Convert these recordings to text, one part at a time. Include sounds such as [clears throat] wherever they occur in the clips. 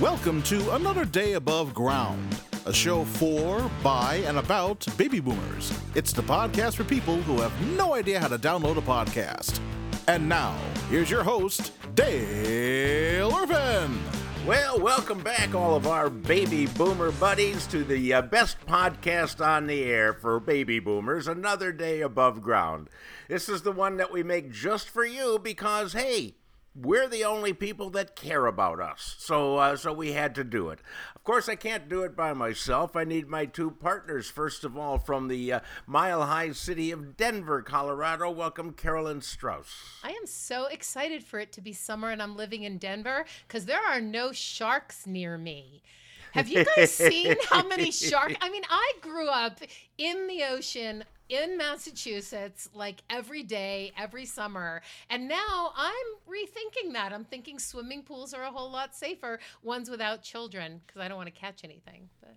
Welcome to another day above ground, a show for, by, and about baby boomers. It's the podcast for people who have no idea how to download a podcast. And now, here's your host, Dale Irvin. Well, welcome back, all of our baby boomer buddies, to the uh, best podcast on the air for baby boomers, Another Day Above Ground. This is the one that we make just for you because, hey, we're the only people that care about us. So, uh, so we had to do it. Of course, I can't do it by myself. I need my two partners. First of all, from the uh, mile high city of Denver, Colorado, welcome Carolyn Strauss. I am so excited for it to be summer and I'm living in Denver because there are no sharks near me. Have you guys seen how many sharks? [laughs] I mean, I grew up in the ocean in Massachusetts like every day, every summer. And now I'm rethinking that. I'm thinking swimming pools are a whole lot safer, ones without children, because I don't want to catch anything. But.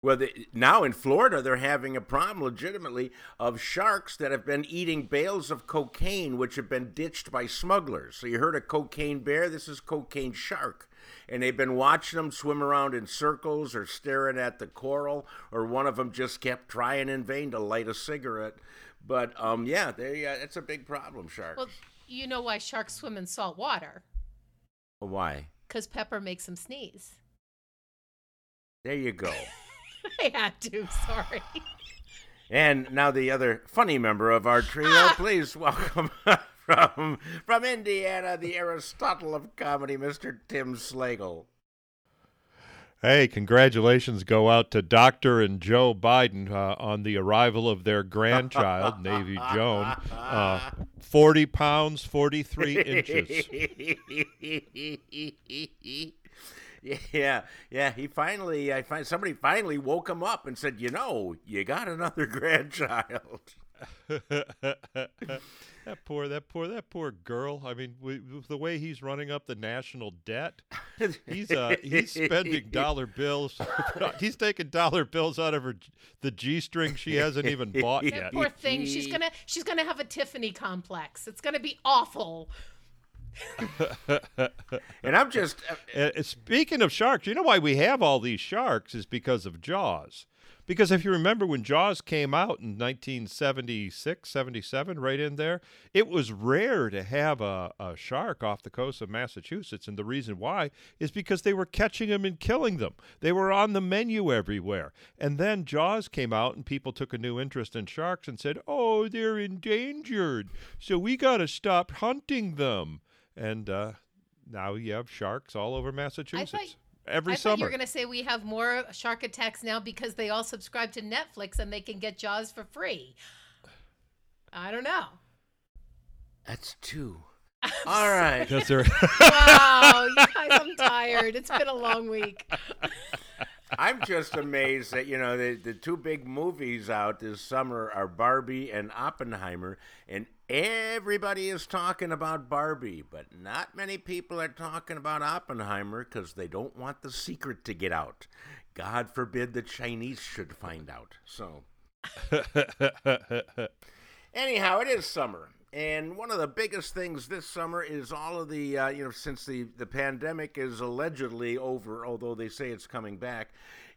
Well, the, now in Florida, they're having a problem legitimately of sharks that have been eating bales of cocaine, which have been ditched by smugglers. So you heard of cocaine bear? This is cocaine shark. And they've been watching them swim around in circles or staring at the coral, or one of them just kept trying in vain to light a cigarette. But um, yeah, they, uh, it's a big problem, sharks. Well, you know why sharks swim in salt water? Why? Because pepper makes them sneeze. There you go. I had to, sorry. And now the other funny member of our trio, [laughs] please welcome from from Indiana, the Aristotle of comedy, Mr. Tim Slagle. Hey, congratulations go out to Doctor and Joe Biden uh, on the arrival of their grandchild, [laughs] Navy Joan. Uh, 40 pounds, 43 inches. [laughs] Yeah, yeah. He finally, I find somebody finally woke him up and said, "You know, you got another [laughs] grandchild." That poor, that poor, that poor girl. I mean, we, the way he's running up the national debt, he's uh, he's spending [laughs] dollar bills. [laughs] he's taking dollar bills out of her the g string she hasn't even bought That yet. poor thing. She's gonna she's gonna have a Tiffany complex. It's gonna be awful. [laughs] and I'm just Uh, speaking of sharks, you know why we have all these sharks is because of Jaws. Because if you remember when Jaws came out in 1976, 77, right in there, it was rare to have a, a shark off the coast of Massachusetts. And the reason why is because they were catching them and killing them. They were on the menu everywhere. And then Jaws came out and people took a new interest in sharks and said, oh, they're endangered. So we got to stop hunting them. And uh, now you have sharks all over Massachusetts every I summer. thought you were going to say we have more shark attacks now because they all subscribe to Netflix and they can get Jaws for free. I don't know. That's two. [laughs] All right. Because [laughs] they're Wow, you guys, I'm [laughs] tired. It's been a long week. I'm just amazed that you know the the two big movies out this summer are Barbie and Oppenheimer, and everybody is talking about Barbie, but not many people are talking about Oppenheimer because they don't want the secret to get out. God forbid the Chinese should find out. So, [laughs] anyhow, it is summer. And one of the biggest things this summer is all of the, uh, you know, since the, the pandemic is allegedly over, although they say it's coming back,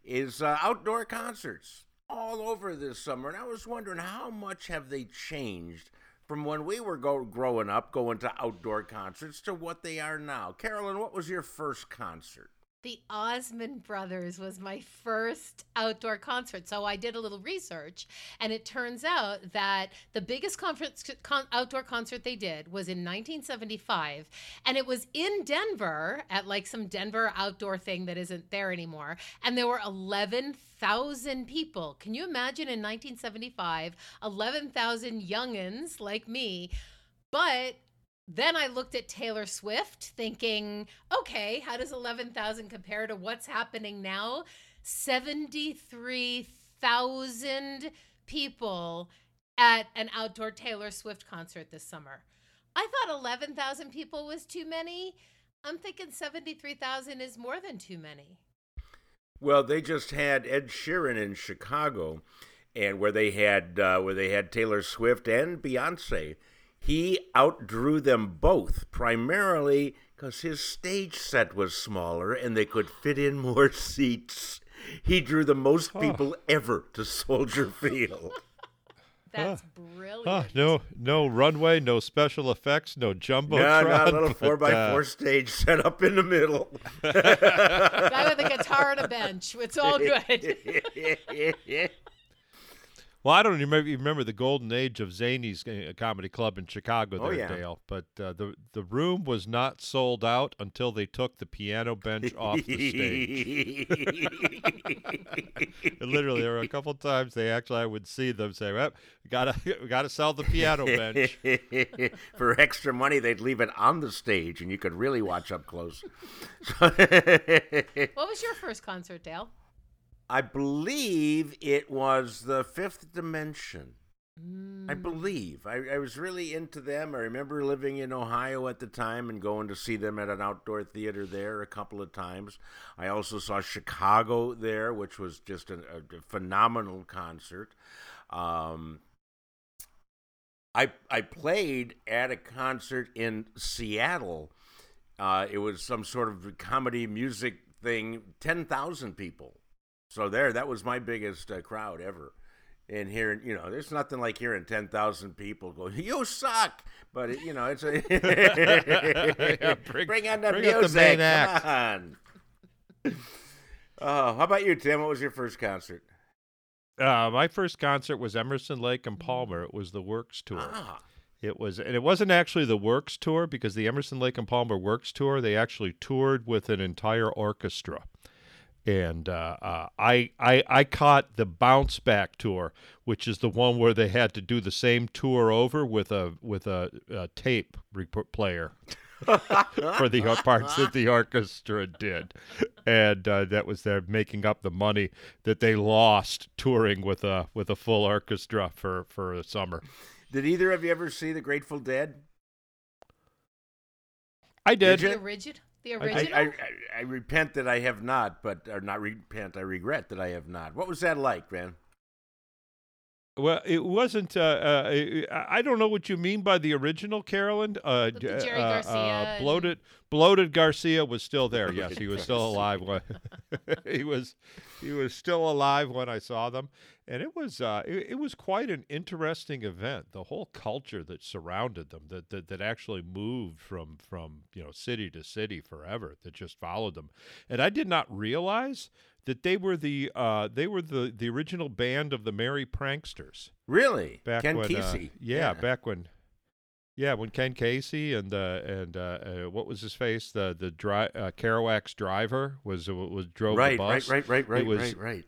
is uh, outdoor concerts all over this summer. And I was wondering how much have they changed from when we were go- growing up, going to outdoor concerts, to what they are now. Carolyn, what was your first concert? The Osmond Brothers was my first outdoor concert. So I did a little research, and it turns out that the biggest conference, con, outdoor concert they did was in 1975. And it was in Denver at like some Denver outdoor thing that isn't there anymore. And there were 11,000 people. Can you imagine in 1975, 11,000 youngins like me? But then I looked at Taylor Swift thinking, okay, how does 11,000 compare to what's happening now? 73,000 people at an outdoor Taylor Swift concert this summer. I thought 11,000 people was too many. I'm thinking 73,000 is more than too many. Well, they just had Ed Sheeran in Chicago, and where they had uh, where they had Taylor Swift and Beyonce. He outdrew them both primarily because his stage set was smaller and they could fit in more [laughs] seats. He drew the most people ever to Soldier [laughs] Field. That's brilliant. Huh, no, no runway, no special effects, no jumbo. Yeah, no, not a little four by four stage [laughs] set up in the middle. Guy with a guitar and a bench. It's all good. Well, I don't remember you remember the golden age of Zanies uh, comedy club in Chicago Oh, there, yeah. Dale. But uh, the the room was not sold out until they took the piano bench [laughs] off the stage. Literally, there were a couple times they actually I would see them say, "Well, we gotta [laughs] we gotta sell the piano bench." [laughs] For extra money, they'd leave it on the stage, and you could really watch up close. what was your first concert, Dale? I believe it was the Fifth Dimension. Mm. I believe. I, I was really into them. I remember living in Ohio at the time and going to see them at an outdoor theater there a couple of times. I also saw Chicago there, which was just a, a phenomenal concert. Um, I I played at a concert in Seattle. Uh, it was some sort of comedy music thing. Ten thousand people. So there, that was my biggest uh, crowd ever. And hearing, you know, there's nothing like hearing ten thousand people go, "You suck," but it, you know, it's a [laughs] Yeah, bring, bring- on the bring up the music. main Come act. on. Oh, how about you, Tim? What was your first concert? Uh, my first concert was Emerson Lake and Palmer. It was the Works tour. Ah, It was, and it wasn't actually the Works tour because the Emerson Lake and Palmer Works tour they actually toured with an entire orchestra, and uh, uh, I, I I caught the Bounce Back tour, which is the one where they had to do the same tour over with a with a, a tape rep- player. [laughs] for the parts that the orchestra did, and uh, that was their making up the money that they lost touring with a with a full orchestra for for a summer. did either of you ever see the Grateful Dead? I did. Did you? original? The I, original? I, I, I repent that I have not, but or not repent. I regret that I have not. What was that like, man? Well, it wasn't. Uh, uh, I I don't know what you mean by the original Carolyn. Uh, With the uh, Jerry uh, Garcia uh, and- bloated, bloated Garcia was still [laughs] there. Yes, he was still alive. When [laughs] he was, he was still alive when I saw them, and it was, uh, it, it was quite an interesting event. The whole culture that surrounded them, that, that that actually moved from from you know city to city forever, that just followed them, and I did not realize that they were the uh, they were the the original band of the Merry Pranksters Really? back Ken when, uh, Kesey. yeah, back when, yeah, when Ken Kesey and uh, and uh, uh, what was his face, the the dri- uh, Kerouac's driver was uh, was drove right, the bus. right, right, right, right, was- right, right.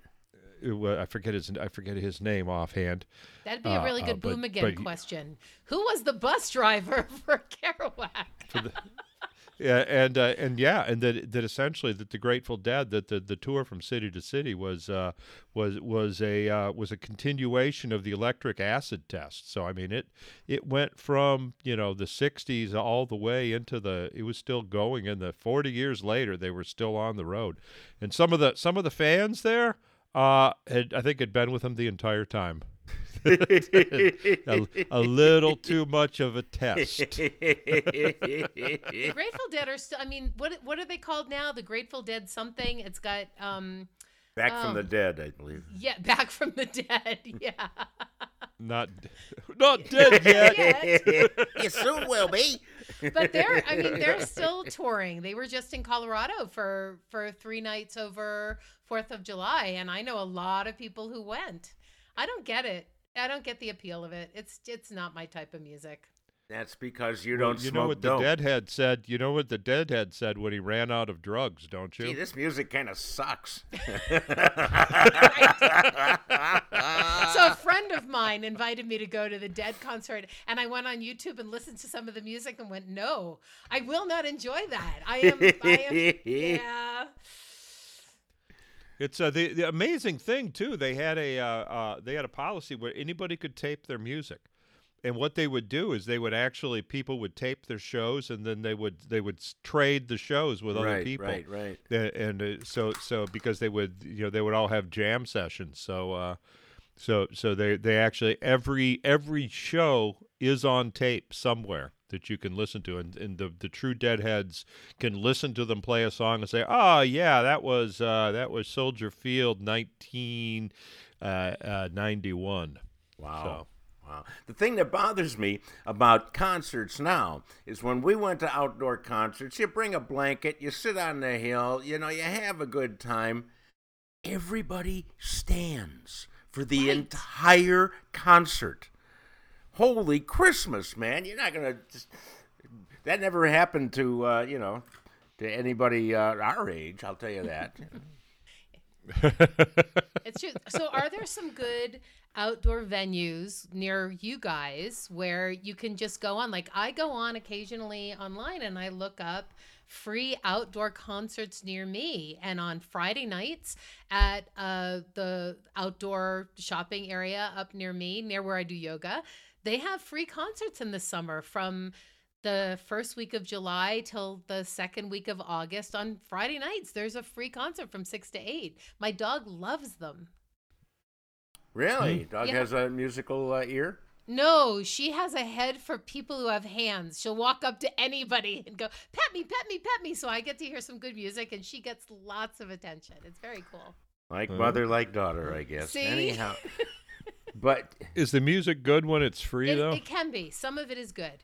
It wa- I forget his I forget his name offhand. That'd be a really uh, good but- boom again but- question. Who was the bus driver [laughs] for Kerouac? Yeah, and uh, and yeah, and that that essentially that the Grateful Dead that the, the tour from city to city was uh, was was a uh, was a continuation of the electric acid test. So I mean it it went from you know the '60s all the way into the it was still going, and the 40 years later they were still on the road, and some of the some of the fans there uh, had I think had been with them the entire time. A, a little too much of a test. [laughs] Grateful Dead are still. I mean, what what are they called now? The Grateful Dead something. It's got um Back from Oh. the dead, I believe. yeah, [laughs] back from the dead. [laughs] Yeah. Not not dead yet. Yet. you soon will be. But they're I mean they're still touring. They were just in Colorado for for 3 nights over 4th of July and I know a lot of people who went. I don't get it. I don't get the appeal of it. It's it's not my type of music. That's because you don't you smoke know what dope. the Deadhead said. You know what the Deadhead said when he ran out of drugs, don't you? Gee, this music kind of sucks. [laughs] [laughs] So a friend of mine invited me to go to the Dead concert, and I went on YouTube and listened to some of the music and went, "No, I will not enjoy that. I am, I am, [laughs] yeah." It's uh, the the amazing thing too. They had a uh, uh, they had a policy where anybody could tape their music, and what they would do is they would actually people would tape their shows, and then they would they would trade the shows with other people. right, right. Uh, and uh, so so because they would you know they would all have jam sessions so uh So so they they actually every every show is on tape somewhere that you can listen to, and, and the the true deadheads can listen to them play a song and say, oh yeah, that was uh, that was Soldier Field, nineteen uh, uh, ninety one. Wow. So. Wow. The thing that bothers me about concerts now is when we went to outdoor concerts, you bring a blanket, you sit on the hill, you know, you have a good time. Everybody stands for the Right. entire concert. Holy Christmas, man. You're not to just. That never happened to, uh, you know, to anybody uh, our age, I'll tell you that. [laughs] It's true. So, are there some good outdoor venues near you guys where you can just go on? Like, I go on occasionally online and I look up free outdoor concerts near me. And on Friday nights at uh, the outdoor shopping area up near me, near where I do yoga, they have free concerts in the summer from the first week of July till the second week of August on Friday nights. There's a free concert from six to eight. My dog loves them. really? Dog Yeah. has a musical uh, ear? No, she has a head for people who have hands. She'll walk up to anybody [laughs] and go, pet me, pet me, pet me. So I get to hear some good music and she gets lots of attention. It's very cool. Like mother, like daughter, I guess. See? Anyhow, [laughs] but Is the music good when it's free It, though? it can be. Some of it is good.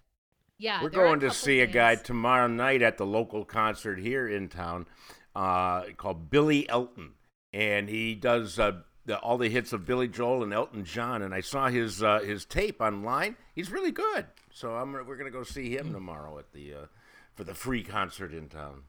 Yeah. we're going to couple see a guy tomorrow night at the local concert here in town uh, called Billy Elton, and he does uh, the, all the hits of Billy Joel and Elton John. And I saw his uh, his tape online. He's really good. So I'm we're going to go see him tomorrow at the uh, for the free concert in town.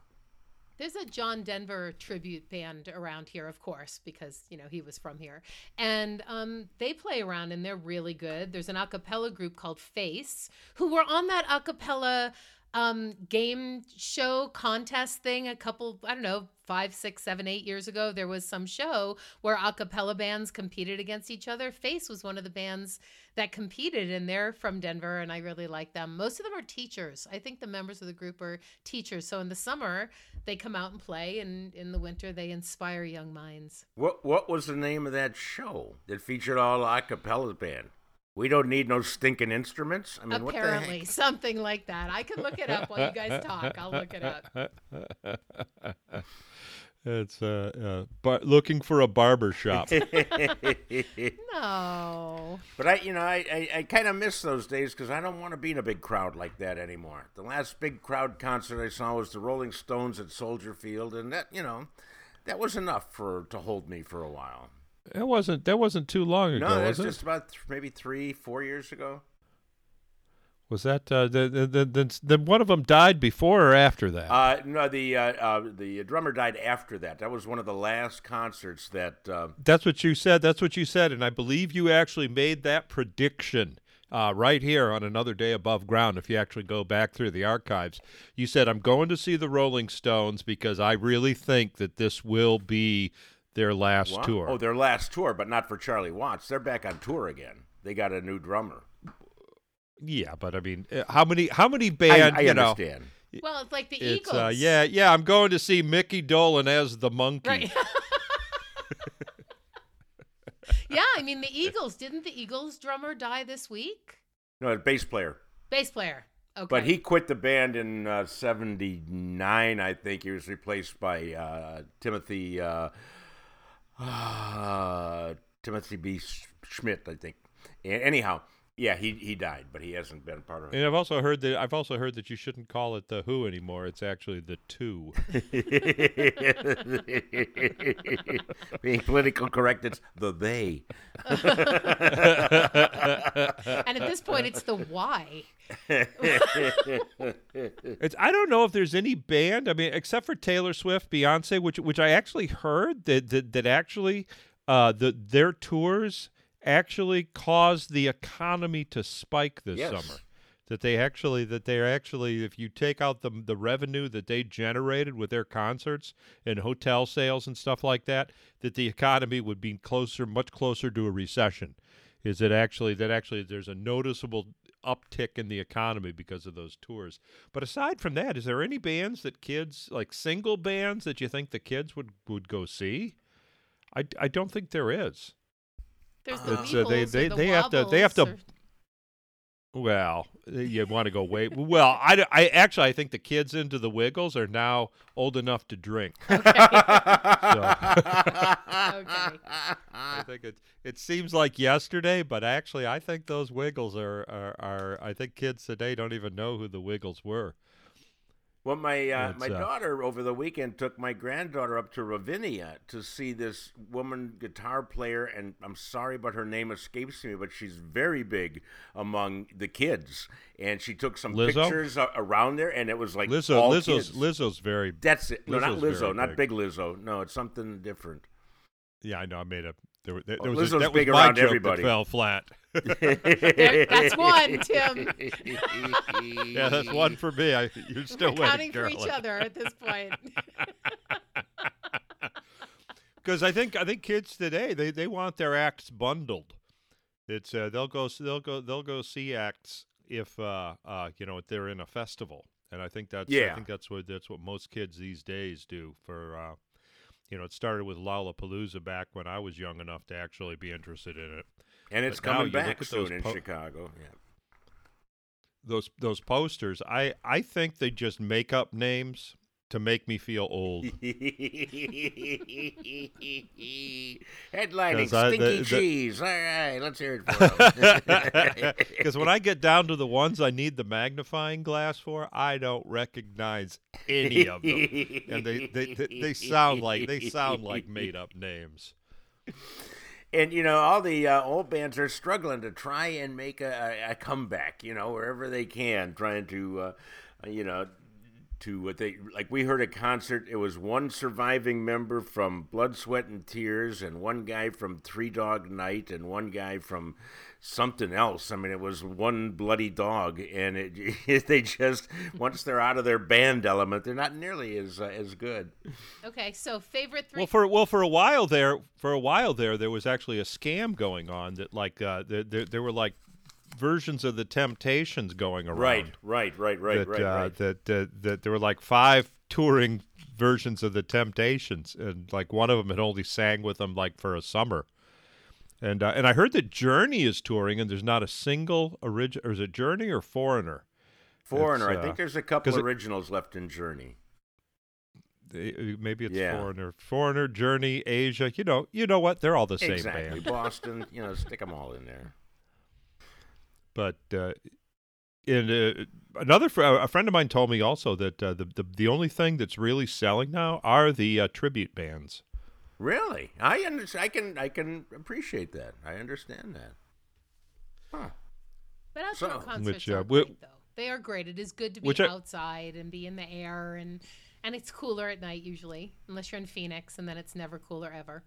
There's a John Denver tribute band around here, of course, because you know he was from here, and um, they play around and they're really good. There's an a cappella group called Face who were on that a cappella um, game show contest thing a couple, I don't know, five, six, seven, eight years ago. There was some show where a cappella bands competed against each other. Face was one of the bands that competed, and they're from Denver, and I really like them. Most of them are teachers. I think the members of the group are teachers. So in the summer, they come out and play, and in the winter, they inspire young minds. What what was the name of that show that featured all a cappella band? We don't need no stinking instruments. I mean, what the Apparently, heck? something like that. I can look it up while you guys talk. I'll look it up. [laughs] It's uh, uh but looking for a barber shop. [laughs] No. But I, you know, I, I, I kind of miss those days because I don't want to be in a big crowd like that anymore. The last big crowd concert I saw was the Rolling Stones at Soldier Field, and that, you know, that was enough for to hold me for a while. That wasn't that wasn't too long ago, No, that's was it? just about th- maybe three, four years ago. Was that uh, the, the, the, the, the one of them died before or after that? Uh, no, the uh, uh, the drummer died after that. That was one of the last concerts that. Uh, That's what you said. That's what you said, and I believe you actually made that prediction uh, right here on another day above ground. If you actually go back through the archives, you said, "I'm going to see the Rolling Stones because I really think that this will be their last wow. tour." Oh, their last tour, but not for Charlie Watts. They're back on tour again. They got a new drummer. yeah, but I mean, uh, how many how many I, band? I you know, understand. Well, it's like the it's Eagles. uh, yeah, yeah. I'm going to see Mickey Dolenz as the monkey. Right. [laughs] [laughs] yeah, I mean, the Eagles. Didn't the Eagles drummer die this week? No, the bass player. Bass player. Okay. But he quit the band in uh, '79, I think. He was replaced by uh, Timothy uh, uh, [sighs] Timothy B. Schmit, I think. A- anyhow, yeah, he he died, but he hasn't been part of And I've also heard that I've also heard that you shouldn't call it the Who anymore. It's actually the Two. [laughs] Being political correct, it's the they. [laughs] and at this point, it's the why. [laughs] It's I don't know if there's any band. I mean, except for Taylor Swift, Beyonce, which which I actually heard that that, that actually uh, the their tours actually caused the economy to spike this Yes. summer. That they actually that they're actually if you take out the the revenue that they generated with their concerts and hotel sales and stuff like that, that the economy would be closer, much closer to a recession. Is it actually that actually there's a noticeable uptick in the economy because of those tours? But aside from that, is there any bands that kids like single bands that you think the kids would would go see? I, I don't think there is. There's the It's, uh, they- Weebles or they- the they have to- they have to- Wobbles Well, eh, you want to go way well. I, I actually I think the kids into the Wiggles are now old enough to drink. or- [laughs] Okay. [laughs] I think it it seems like yesterday, but actually I think those Wiggles are, are, are I think kids today don't even know who the Wiggles were. Well, my uh, my uh, daughter over the weekend took my granddaughter up to Ravinia to see this woman guitar player, and I'm sorry, but her name escapes me. But she's very big among the kids, and she took some Lizzo? pictures around there, and it was like Lizzo all Lizzo's kids. Lizzo's very That's it. No, not Lizzo's very Lizzo, not big. big Lizzo. No, it's something different. yeah I know I made a there, were- there, Well, was a, Lizzo's that was big my around joke everybody. that fell flat. [laughs] [laughs] There- that's one, Tim. [laughs] yeah, that's one for me. I, you're still We're counting winning, for each other at this point. Because I think I think kids today they, they want their acts bundled. It's uh, they'll go they'll go they'll go see acts if uh, uh, you know if they're in a festival, and I think that's I think that's what that's what most kids these days do. For uh, you know, it started with Lollapalooza back when I was young enough to actually be interested in it. and it's But coming back soon in po- Chicago. Yeah. Those those posters, I I think they just make up names to make me feel old. [laughs] Headlining 'Cause I- Stinky the- the- Cheese. All right, let's hear it for. [laughs] Because [laughs] when I get down to the ones I need the magnifying glass for, I don't recognize any of them, and they, they, they, they sound like they sound like made up names. And you know, all the uh, old bands are struggling to try and make a, a, a comeback. You know, wherever they can, trying to, uh, you know, to what they like. We heard a concert. It was one surviving member from Blood, Sweat, and Tears, and one guy from Three Dog Night, and one guy from something else. I mean, it was one bloody dog, and [laughs] it they just once they're out of their band element, they're not nearly as uh, as good. Okay, so favorite three. Well, for well for a while there, for a while there, there was actually a scam going on that like uh, there, there, there were like versions of the Temptations going around. Right, right, right, right, that, right, uh, right. that that that there were like five touring versions of the Temptations, and like one of them had only sang with them like for a summer. And uh, and I heard that Journey is touring, and there's not a single original. Or is it Journey or Foreigner? Foreigner. I uh, think there's a couple 'cause it- originals left in Journey. Uh, Maybe it's Yeah. Foreigner, Foreigner, Journey, Asia. You know, you know what? They're all the same exactly. band. Boston, you know, stick them all in there. But uh, in uh, another fr- a friend of mine told me also that uh, the, the the only thing that's really selling now are the uh, tribute bands. Really? I under- I can I can appreciate that. I understand that. Huh. But outdoor So- concerts Which, are uh, wi- great, though. They are great. It is good to be Which I- outside and be in the air, and and it's cooler at night usually, unless you're in Phoenix, and then it's never cooler ever.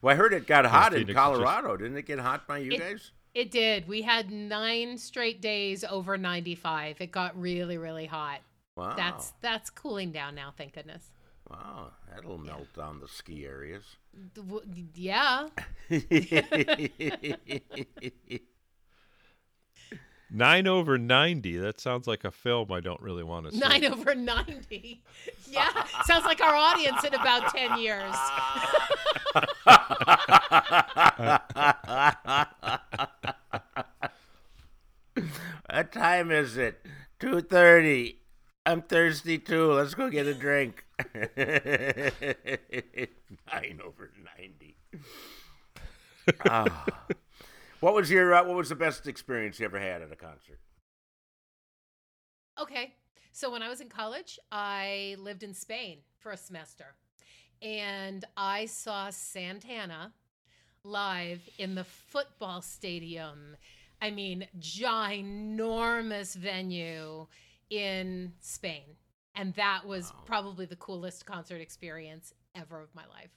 Well, I heard it got hot in Phoenix is just- Colorado. Didn't it get hot by you It- guys? It did. We had nine straight days over 95. It got really, really hot. Wow. That's that's cooling down now. Thank goodness. wow. That'll melt down the ski areas. Yeah. [laughs] [laughs] [laughs] Nine over ninety. That sounds like a film I don't really want to see. Nine over 90. [laughs] Yeah. Sounds like our audience in about 10 years. [laughs] what time is it? Two thirty. I'm thirsty too. Let's go get a drink. [laughs] Nine over ninety. Ah. What was your uh, What was the best experience you ever had at a concert? Okay. So when I was in college, I lived in Spain for a semester. And I saw Santana live in the football stadium. I mean, ginormous venue in Spain. And that was Wow. probably the coolest concert experience ever of my life.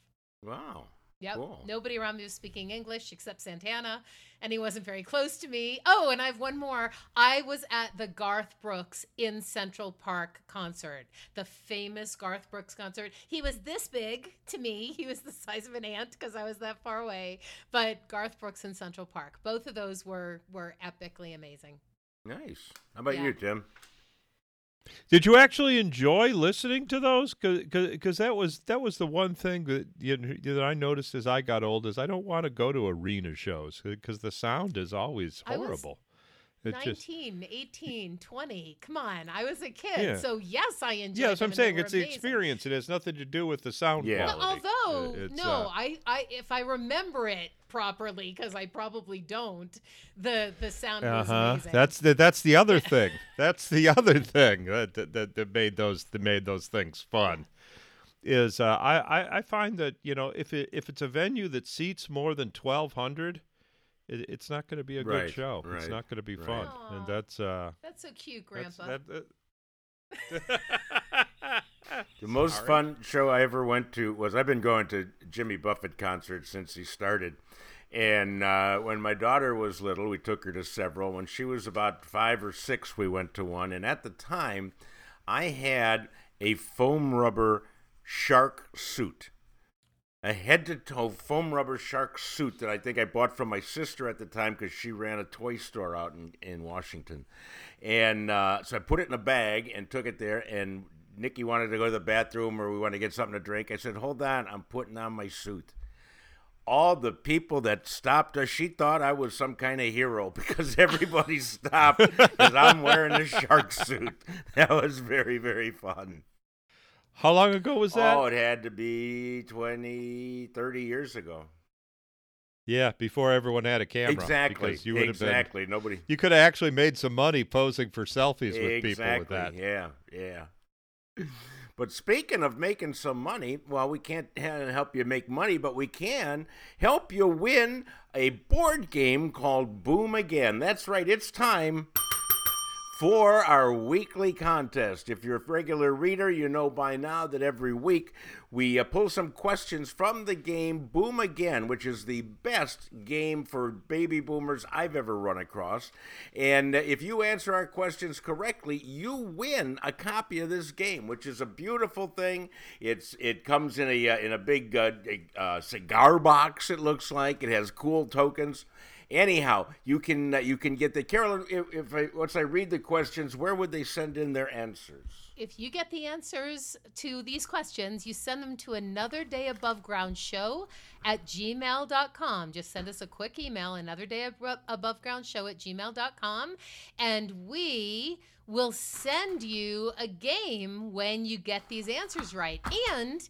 Wow. Yep. Cool. Nobody around me was speaking English except Santana, and he wasn't very close to me. Oh, and I have one more. I was at the Garth Brooks in Central Park concert, the famous Garth Brooks concert. He was this big to me. He was the [laughs] size of an ant because I was that far away. But Garth Brooks in Central Park, both of those were were epically amazing. Nice. How about Yeah. you, Tim? Did you actually enjoy listening to those? Because that was that was the one thing that you know, that I noticed as I got old is I don't want to go to arena shows because the sound is always horrible. It 19, 18, 20. Come on. I was a kid. Yeah. So, yes, I enjoyed it. yeah, that's what I'm them and they saying. were It's the experience. It has nothing to do with the sound Yeah. Quality. although, it's, no, uh, I, I, if I remember it properly, because I probably don't, the the sound was uh-huh. amazing. That's the that's the other thing. [laughs] that's the other thing that, that that that made those that made those things fun. Is uh, I, I I find that you know if it if it's a venue that seats more than twelve hundred, it, it's not going to be a Right, good show. It's not going to be right. fun, Aw. and that's uh. That's so cute, that's- Grandpa. that- [laughs] The most Sorry. fun show I ever went to was I've been going to Jimmy Buffett concerts since he started. And uh, when my daughter was little, we took her to several. When she was about five or six, we went to one. And at the time, I had a foam rubber shark suit. A head to toe foam rubber shark suit that I think I bought from my sister at the time because she ran a toy store out in, in Washington. And uh, so I put it in a bag and took it there. And Nikki wanted to go to the bathroom or we wanted to get something to drink. I said, Hold on, I'm putting on my suit. All the people that stopped us, she thought I was some kind of hero [laughs] because everybody stopped because I'm wearing a shark suit. [laughs] That was very, very fun. How long ago was that? Oh, it had to be 20, 30 years ago. yeah, before everyone had a camera. exactly. You would have been. exactly. Nobody. You could have actually made some money posing for selfies with exactly. people with that. Yeah, yeah. [clears throat] But speaking of making some money, well, we can't help you make money, but we can help you win a board game called Boom Again. That's right, it's time for our weekly contest. If you're a regular reader, you know by now that every week we uh, pull some questions from the game Boom Again, which is the best game for baby boomers I've ever run across. And uh, if you answer our questions correctly, you win a copy of this game, which is a beautiful thing. It's it comes in a uh, in a big uh, uh, cigar box. It looks like it has cool tokens. Anyhow, you can uh, you can get the Carolyn. If, if I, once I read the questions, where would they send in their answers? if you get the answers to these questions, you send them to another day above ground show at gmail.com. Just send us a quick email, another day above ground show at gmail.com, and we will send you a game when you get these answers right. And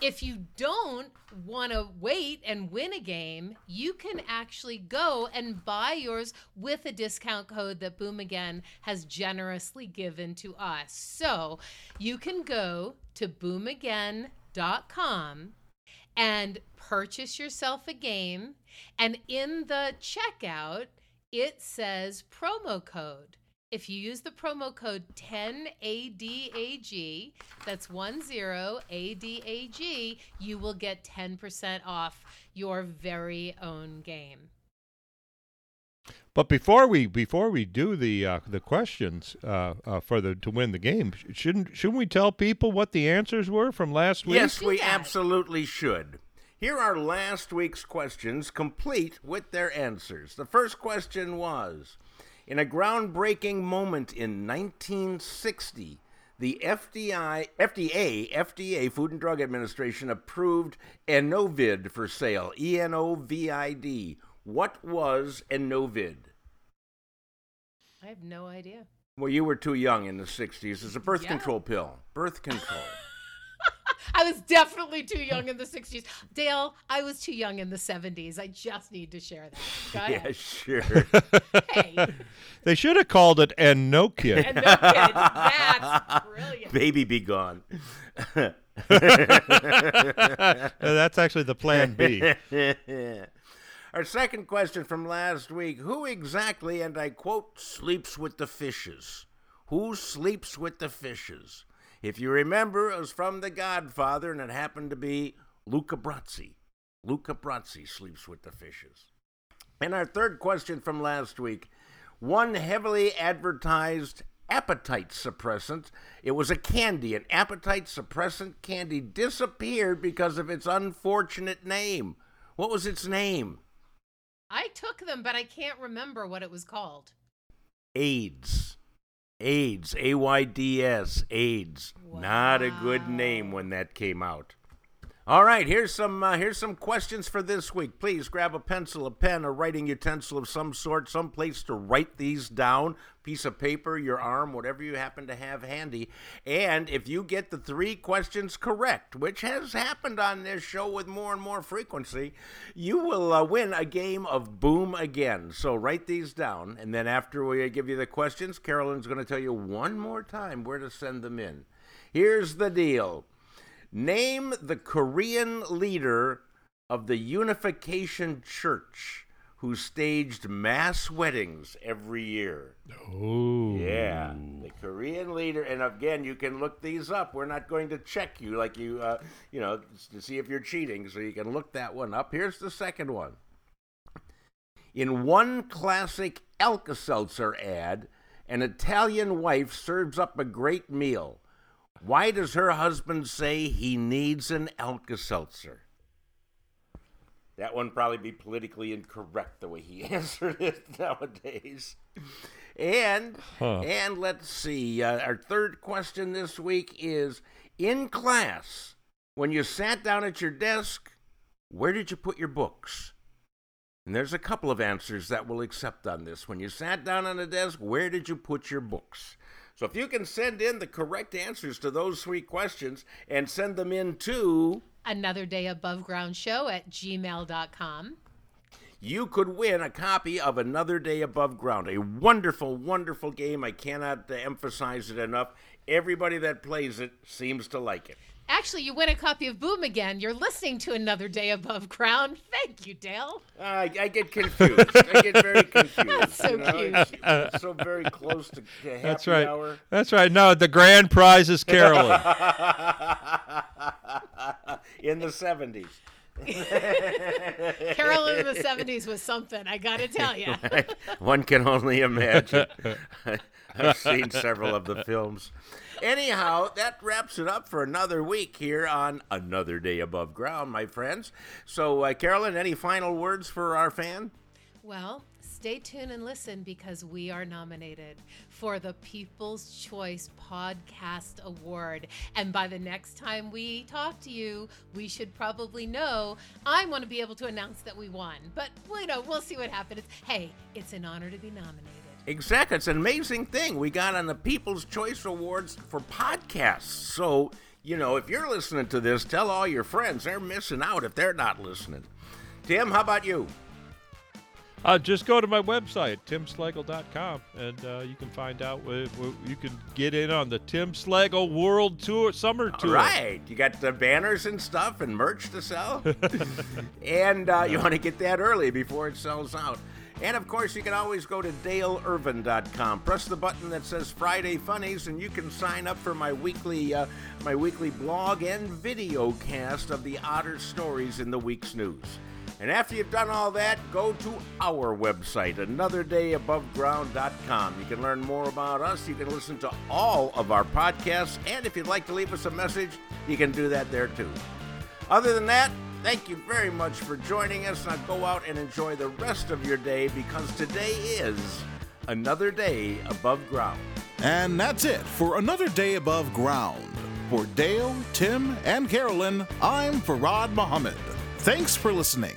if you don't want to wait and win a game, you can actually go and buy yours with a discount code that Boom Again has generously given to us. So you can go to boomagain.com and purchase yourself a game. And in the checkout, it says promo code. If you use the promo code 10ADAG, that's 10ADAG, you will get 10% off your very own game. But before we before we do the uh, the questions uh, uh, for the to win the game, shouldn't shouldn't we tell people what the answers were from last week? Yes, Do we absolutely should. Here are last week's questions, complete with their answers. The first question was In a groundbreaking moment in 1960, the FDI, FDA, FDA, Food and Drug Administration, approved Enovid for sale. E N O V I D. What was Enovid? I have no idea. Well, you were too young in the 60s. It's a birth Yeah. control pill. Birth control. I was definitely too young in the 60s. Dale, I was too young in the 70s. I just need to share that. Go ahead. yeah, sure. Hey, They should have called it and no kid. and no kidding. That's brilliant. Baby be gone. [laughs] Uh, That's actually the plan B. [laughs] Our second question from last week Who exactly, and I quote, sleeps with the fishes? Who sleeps with the fishes? If you remember, it was from The Godfather, and it happened to be Luca Brasi. Luca Brasi sleeps with the fishes. And our third question from last week one heavily advertised appetite suppressant. It was a candy, an appetite suppressant candy, disappeared because of its unfortunate name. What was its name? I took them, but I can't remember what it was called. AIDS. AIDS, A Y D S, AIDS. Not a good name when that came out. All right, here's some uh, here's some questions for this week. Please grab a pencil, a pen, a writing utensil of some sort, some place to write these down, piece of paper, your arm, whatever you happen to have handy. And if you get the three questions correct, which has happened on this show with more and more frequency, you will uh, win a game of Boom again. So write these down, and then after we give you the questions, Carolyn's going to tell you one more time where to send them in. Here's the deal. Name the Korean leader of the Unification Church who staged mass weddings every year. Oh. Yeah, the Korean leader, and again, you can look these up. We're not going to check you like you, uh, you know, to see if you're cheating, so you can look that one up. Here's the second one. In one classic Alka Seltzer ad, an Italian wife serves up a great meal. Why does her husband say he needs an Alka Seltzer? That one probably be politically incorrect the way he [laughs] answered it nowadays. And Huh. and let's see. Uh, our third question this week is: In class, when you sat down at your desk, where did you put your books? And there's a couple of answers that we'll accept on this. When you sat down on a desk, where did you put your books? So if you can send in the correct answers to those three questions and send them in to, Another day above ground show at gmail.com. you could win a copy of Another Day Above Ground. A wonderful, wonderful game. I cannot emphasize it enough. Everybody that plays it seems to like it. Actually, you win a copy of Boom again. You're listening to Another Day Above Ground. Thank you, Dale. I I get confused. I get very [laughs] confused. That's so you know? cute. It's, it's so very close to, to happy That's right. hour. That's right. No, the grand prize is Carolyn. [laughs] in the 70s. [laughs] Carolyn in the 70s was something, I got to tell you. One can only imagine. I've seen several of the films. Anyhow, that wraps it up for another week here on Another Day Above Ground, my friends. So, uh, Carolyn, any final words for our fan? Well, stay tuned and listen because we are nominated for the People's Choice Podcast Award. And by the next time we talk to you, we should probably know. I want to be able to announce that we won, but you know, we'll see what happens. Hey, it's an honor to be nominated. Exactly. It's an amazing thing. We got on the People's Choice Awards for podcasts. So, you know, if you're listening to this, tell all your friends. They're missing out if they're not listening. Tim, how about you? Uh, just go to my website, timslagle.com, and uh, you can find out where, you can get in on the Tim Slagle World Tour Summer All Tour. right. You got the banners and stuff and merch to sell. [laughs] and uh, you want to get that early before it sells out. And of course, you can always go to daleirvin.com. Press the button that says Friday Funnies, and you can sign up for my weekly uh, my weekly blog and video cast of the odder stories in the week's news. And after you've done all that, go to our website, anotherdayaboveground.com. You can learn more about us. You can listen to all of our podcasts. And if you'd like to leave us a message, you can do that there too. Other than that, thank you very much for joining us. Now go out and enjoy the rest of your day because today is another day above ground. And that's it for another day above ground. For Dale, Tim, and Carolyn, I'm Farad Muhammad. Thanks for listening.